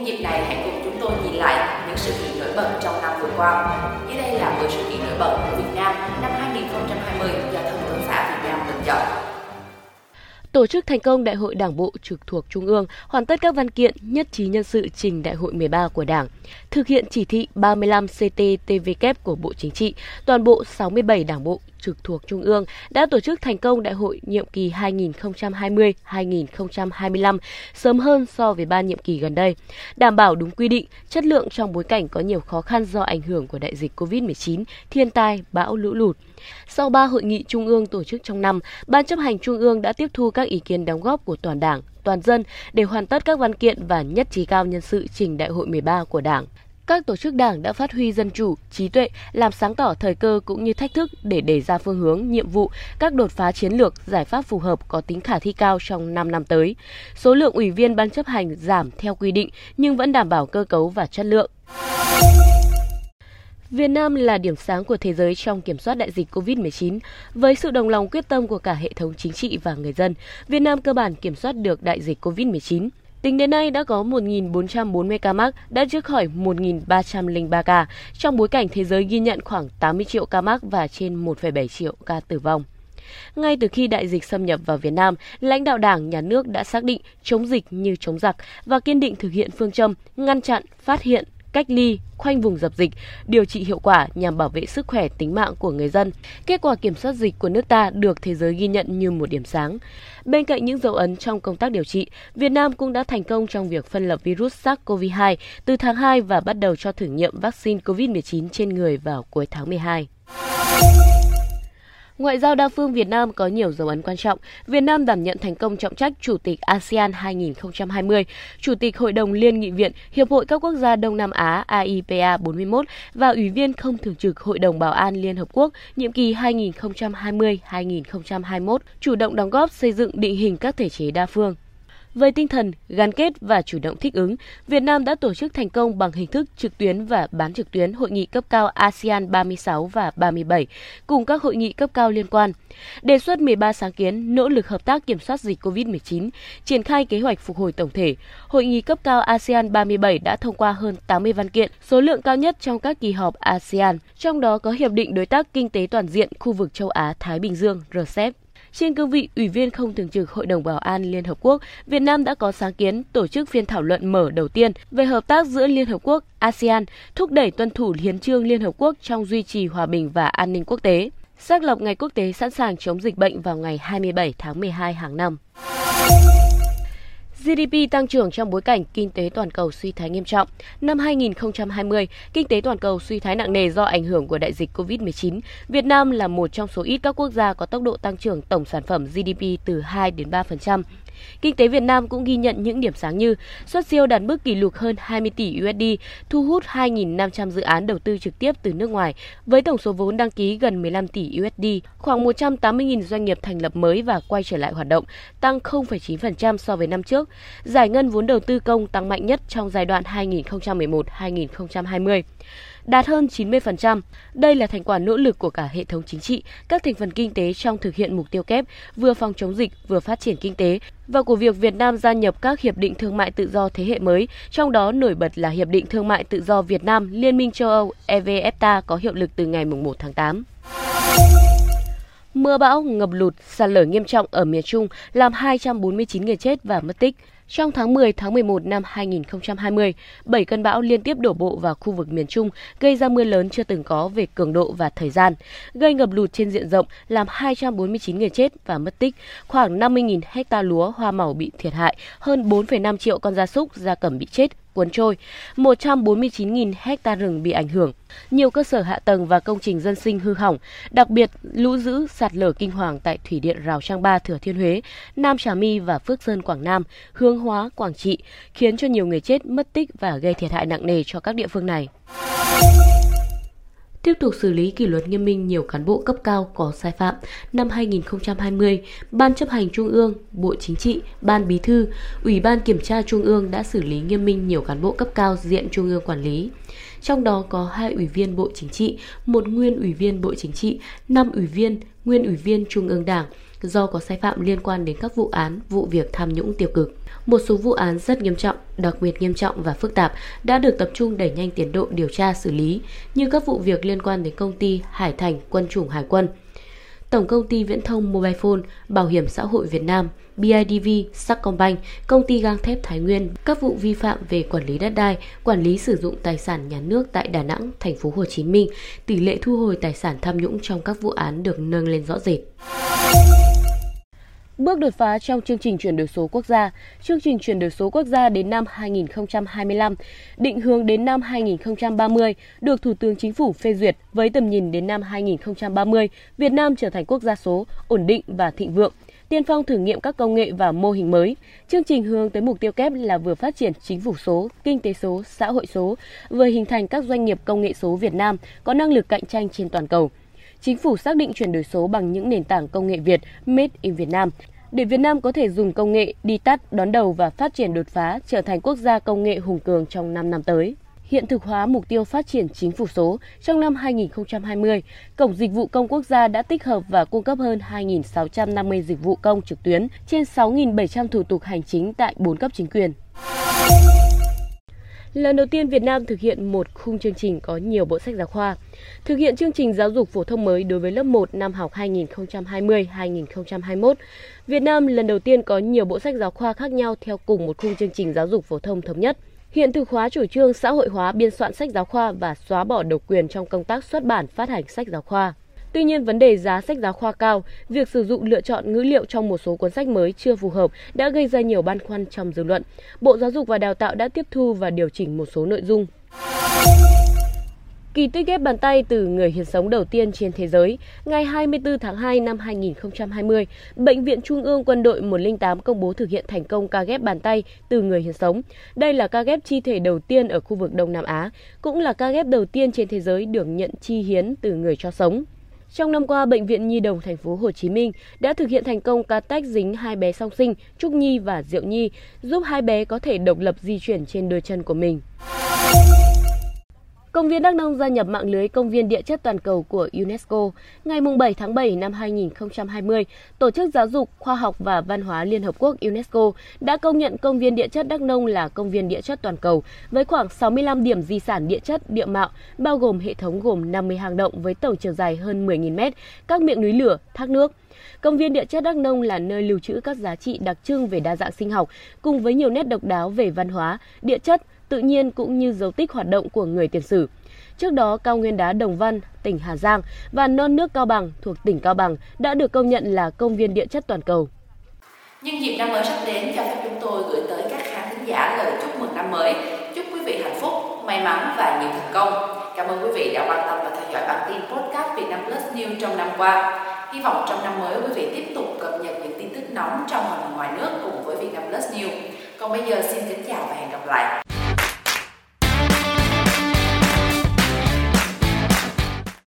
Nhân dịp này, hãy cùng chúng tôi nhìn lại những sự kiện nổi bật trong năm vừa qua. Dưới đây là 10 sự kiện nổi bật của Việt Nam năm 2020 do tổ chức thành công Đại hội Đảng bộ trực thuộc Trung ương, hoàn tất các văn kiện nhất trí nhân sự trình Đại hội 13 của Đảng, thực hiện chỉ thị 35 cttvk của Bộ Chính trị, toàn bộ 67 đảng bộ trực thuộc Trung ương đã tổ chức thành công đại hội nhiệm kỳ 2020-2025 sớm hơn so với ba nhiệm kỳ gần đây, đảm bảo đúng quy định, chất lượng trong bối cảnh có nhiều khó khăn do ảnh hưởng của đại dịch COVID-19, thiên tai, bão lũ lụt. Sau ba hội nghị trung ương tổ chức trong năm, Ban chấp hành Trung ương đã tiếp thu các các ý kiến đóng góp của toàn Đảng, toàn dân để hoàn tất các văn kiện và nhất trí cao nhân sự trình Đại hội 13 của Đảng các tổ chức đảng đã phát huy dân chủ, trí tuệ, làm sáng tỏ thời cơ cũng như thách thức để đề ra phương hướng, nhiệm vụ, các đột phá chiến lược, giải pháp phù hợp có tính khả thi cao trong 5 năm tới. Số lượng ủy viên ban chấp hành giảm theo quy định nhưng vẫn đảm bảo cơ cấu và chất lượng. Việt Nam là điểm sáng của thế giới trong kiểm soát đại dịch COVID-19. Với sự đồng lòng quyết tâm của cả hệ thống chính trị và người dân, Việt Nam cơ bản kiểm soát được đại dịch COVID-19. Tính đến nay đã có 1.440 ca mắc, đã chữa khỏi 1.303 ca, trong bối cảnh thế giới ghi nhận khoảng 80 triệu ca mắc và trên 1,7 triệu ca tử vong. Ngay từ khi đại dịch xâm nhập vào Việt Nam, lãnh đạo Đảng, Nhà nước đã xác định chống dịch như chống giặc và kiên định thực hiện phương châm ngăn chặn, phát hiện, cách ly, khoanh vùng dập dịch, điều trị hiệu quả nhằm bảo vệ sức khỏe tính mạng của người dân. Kết quả kiểm soát dịch của nước ta được thế giới ghi nhận như một điểm sáng. Bên cạnh những dấu ấn trong công tác điều trị, Việt Nam cũng đã thành công trong việc phân lập virus SARS-CoV-2 từ tháng 2 và bắt đầu cho thử nghiệm vaccine COVID-19 trên người vào cuối tháng 12. Ngoại giao đa phương Việt Nam có nhiều dấu ấn quan trọng. Việt Nam đảm nhận thành công trọng trách Chủ tịch ASEAN 2020, Chủ tịch Hội đồng Liên nghị viện Hiệp hội các quốc gia Đông Nam Á AIPA 41 và Ủy viên không thường trực Hội đồng Bảo an Liên Hợp Quốc nhiệm kỳ 2020-2021, chủ động đóng góp xây dựng định hình các thể chế đa phương. Với tinh thần gắn kết và chủ động thích ứng, Việt Nam đã tổ chức thành công bằng hình thức trực tuyến và bán trực tuyến hội nghị cấp cao ASEAN 36 và 37 cùng các hội nghị cấp cao liên quan. Đề xuất 13 sáng kiến nỗ lực hợp tác kiểm soát dịch COVID-19, triển khai kế hoạch phục hồi tổng thể. Hội nghị cấp cao ASEAN 37 đã thông qua hơn 80 văn kiện, số lượng cao nhất trong các kỳ họp ASEAN, trong đó có Hiệp định Đối tác Kinh tế Toàn diện khu vực châu Á-Thái Bình Dương RCEP. Trên cương vị Ủy viên không thường trực Hội đồng Bảo an Liên Hợp Quốc, Việt Nam đã có sáng kiến tổ chức phiên thảo luận mở đầu tiên về hợp tác giữa Liên Hợp Quốc, ASEAN, thúc đẩy tuân thủ hiến trương Liên Hợp Quốc trong duy trì hòa bình và an ninh quốc tế. Xác lập Ngày Quốc tế sẵn sàng chống dịch bệnh vào ngày 27 tháng 12 hàng năm. GDP tăng trưởng trong bối cảnh kinh tế toàn cầu suy thoái nghiêm trọng. Năm 2020, kinh tế toàn cầu suy thoái nặng nề do ảnh hưởng của đại dịch COVID-19. Việt Nam là một trong số ít các quốc gia có tốc độ tăng trưởng tổng sản phẩm GDP từ 2 đến 3%. Kinh tế Việt Nam cũng ghi nhận những điểm sáng như xuất siêu đạt mức kỷ lục hơn 20 tỷ USD, thu hút 2.500 dự án đầu tư trực tiếp từ nước ngoài với tổng số vốn đăng ký gần 15 tỷ USD, khoảng 180.000 doanh nghiệp thành lập mới và quay trở lại hoạt động, tăng 0,9% so với năm trước. Giải ngân vốn đầu tư công tăng mạnh nhất trong giai đoạn 2011-2020 đạt hơn 90%. Đây là thành quả nỗ lực của cả hệ thống chính trị, các thành phần kinh tế trong thực hiện mục tiêu kép vừa phòng chống dịch vừa phát triển kinh tế và của việc Việt Nam gia nhập các hiệp định thương mại tự do thế hệ mới, trong đó nổi bật là hiệp định thương mại tự do Việt Nam Liên minh châu Âu EVFTA có hiệu lực từ ngày 1 tháng 8. Mưa bão, ngập lụt, sạt lở nghiêm trọng ở miền Trung làm 249 người chết và mất tích. Trong tháng 10 tháng 11 năm 2020, 7 cơn bão liên tiếp đổ bộ vào khu vực miền Trung, gây ra mưa lớn chưa từng có về cường độ và thời gian, gây ngập lụt trên diện rộng, làm 249 người chết và mất tích, khoảng 50.000 hecta lúa hoa màu bị thiệt hại, hơn 4,5 triệu con gia súc, gia cầm bị chết, cuốn trôi, 149.000 hecta rừng bị ảnh hưởng. Nhiều cơ sở hạ tầng và công trình dân sinh hư hỏng, đặc biệt lũ dữ sạt lở kinh hoàng tại thủy điện Rào Trang Ba Thừa Thiên Huế, Nam Trà My và Phước Sơn Quảng Nam, Hương Hóa Quảng Trị, khiến cho nhiều người chết, mất tích và gây thiệt hại nặng nề cho các địa phương này tiếp tục xử lý kỷ luật nghiêm minh nhiều cán bộ cấp cao có sai phạm. Năm 2020, Ban chấp hành Trung ương, Bộ Chính trị, Ban Bí thư, Ủy ban Kiểm tra Trung ương đã xử lý nghiêm minh nhiều cán bộ cấp cao diện Trung ương quản lý. Trong đó có hai ủy viên Bộ Chính trị, một nguyên ủy viên Bộ Chính trị, năm ủy viên, nguyên ủy viên Trung ương Đảng, do có sai phạm liên quan đến các vụ án, vụ việc tham nhũng tiêu cực. Một số vụ án rất nghiêm trọng, đặc biệt nghiêm trọng và phức tạp đã được tập trung đẩy nhanh tiến độ điều tra xử lý, như các vụ việc liên quan đến công ty Hải Thành Quân chủng Hải quân, Tổng công ty Viễn thông Mobile Phone, Bảo hiểm xã hội Việt Nam, BIDV, Sacombank, công ty gang thép Thái Nguyên, các vụ vi phạm về quản lý đất đai, quản lý sử dụng tài sản nhà nước tại Đà Nẵng, thành phố Hồ Chí Minh, tỷ lệ thu hồi tài sản tham nhũng trong các vụ án được nâng lên rõ rệt. Bước đột phá trong chương trình chuyển đổi số quốc gia, chương trình chuyển đổi số quốc gia đến năm 2025, định hướng đến năm 2030 được Thủ tướng Chính phủ phê duyệt với tầm nhìn đến năm 2030, Việt Nam trở thành quốc gia số, ổn định và thịnh vượng, tiên phong thử nghiệm các công nghệ và mô hình mới. Chương trình hướng tới mục tiêu kép là vừa phát triển chính phủ số, kinh tế số, xã hội số, vừa hình thành các doanh nghiệp công nghệ số Việt Nam có năng lực cạnh tranh trên toàn cầu. Chính phủ xác định chuyển đổi số bằng những nền tảng công nghệ Việt Made in Việt Nam để Việt Nam có thể dùng công nghệ đi tắt, đón đầu và phát triển đột phá trở thành quốc gia công nghệ hùng cường trong 5 năm tới. Hiện thực hóa mục tiêu phát triển chính phủ số trong năm 2020, Cổng Dịch vụ Công Quốc gia đã tích hợp và cung cấp hơn 2.650 dịch vụ công trực tuyến trên 6.700 thủ tục hành chính tại 4 cấp chính quyền. Lần đầu tiên Việt Nam thực hiện một khung chương trình có nhiều bộ sách giáo khoa. Thực hiện chương trình giáo dục phổ thông mới đối với lớp 1 năm học 2020-2021, Việt Nam lần đầu tiên có nhiều bộ sách giáo khoa khác nhau theo cùng một khung chương trình giáo dục phổ thông thống nhất. Hiện thực hóa chủ trương xã hội hóa biên soạn sách giáo khoa và xóa bỏ độc quyền trong công tác xuất bản phát hành sách giáo khoa. Tuy nhiên, vấn đề giá sách giáo khoa cao, việc sử dụng lựa chọn ngữ liệu trong một số cuốn sách mới chưa phù hợp đã gây ra nhiều băn khoăn trong dư luận. Bộ Giáo dục và Đào tạo đã tiếp thu và điều chỉnh một số nội dung. Kỳ tích ghép bàn tay từ người hiến sống đầu tiên trên thế giới, ngày 24 tháng 2 năm 2020, Bệnh viện Trung ương Quân đội 108 công bố thực hiện thành công ca ghép bàn tay từ người hiến sống. Đây là ca ghép chi thể đầu tiên ở khu vực Đông Nam Á, cũng là ca ghép đầu tiên trên thế giới được nhận chi hiến từ người cho sống. Trong năm qua, bệnh viện Nhi đồng thành phố Hồ Chí Minh đã thực hiện thành công ca tách dính hai bé song sinh Trúc Nhi và Diệu Nhi, giúp hai bé có thể độc lập di chuyển trên đôi chân của mình. Công viên Đắk Nông gia nhập mạng lưới công viên địa chất toàn cầu của UNESCO. Ngày 7 tháng 7 năm 2020, Tổ chức Giáo dục, Khoa học và Văn hóa Liên Hợp Quốc UNESCO đã công nhận công viên địa chất Đắk Nông là công viên địa chất toàn cầu với khoảng 65 điểm di sản địa chất, địa mạo, bao gồm hệ thống gồm 50 hang động với tổng chiều dài hơn 10.000 mét, các miệng núi lửa, thác nước. Công viên địa chất Đắk Nông là nơi lưu trữ các giá trị đặc trưng về đa dạng sinh học cùng với nhiều nét độc đáo về văn hóa, địa chất, tự nhiên cũng như dấu tích hoạt động của người tiền sử. Trước đó, cao nguyên đá Đồng Văn, tỉnh Hà Giang và non nước Cao Bằng thuộc tỉnh Cao Bằng đã được công nhận là công viên địa chất toàn cầu. Nhân dịp năm mới sắp đến, cho phép chúng tôi gửi tới các khán thính giả lời chúc mừng năm mới. Chúc quý vị hạnh phúc, may mắn và nhiều thành công. Cảm ơn quý vị đã quan tâm và theo dõi bản tin podcast Việt Nam Plus News trong năm qua. Hy vọng trong năm mới quý vị tiếp tục cập nhật những tin tức nóng trong và ngoài nước cùng với Việt Nam Plus News. Còn bây giờ xin kính chào và hẹn gặp lại.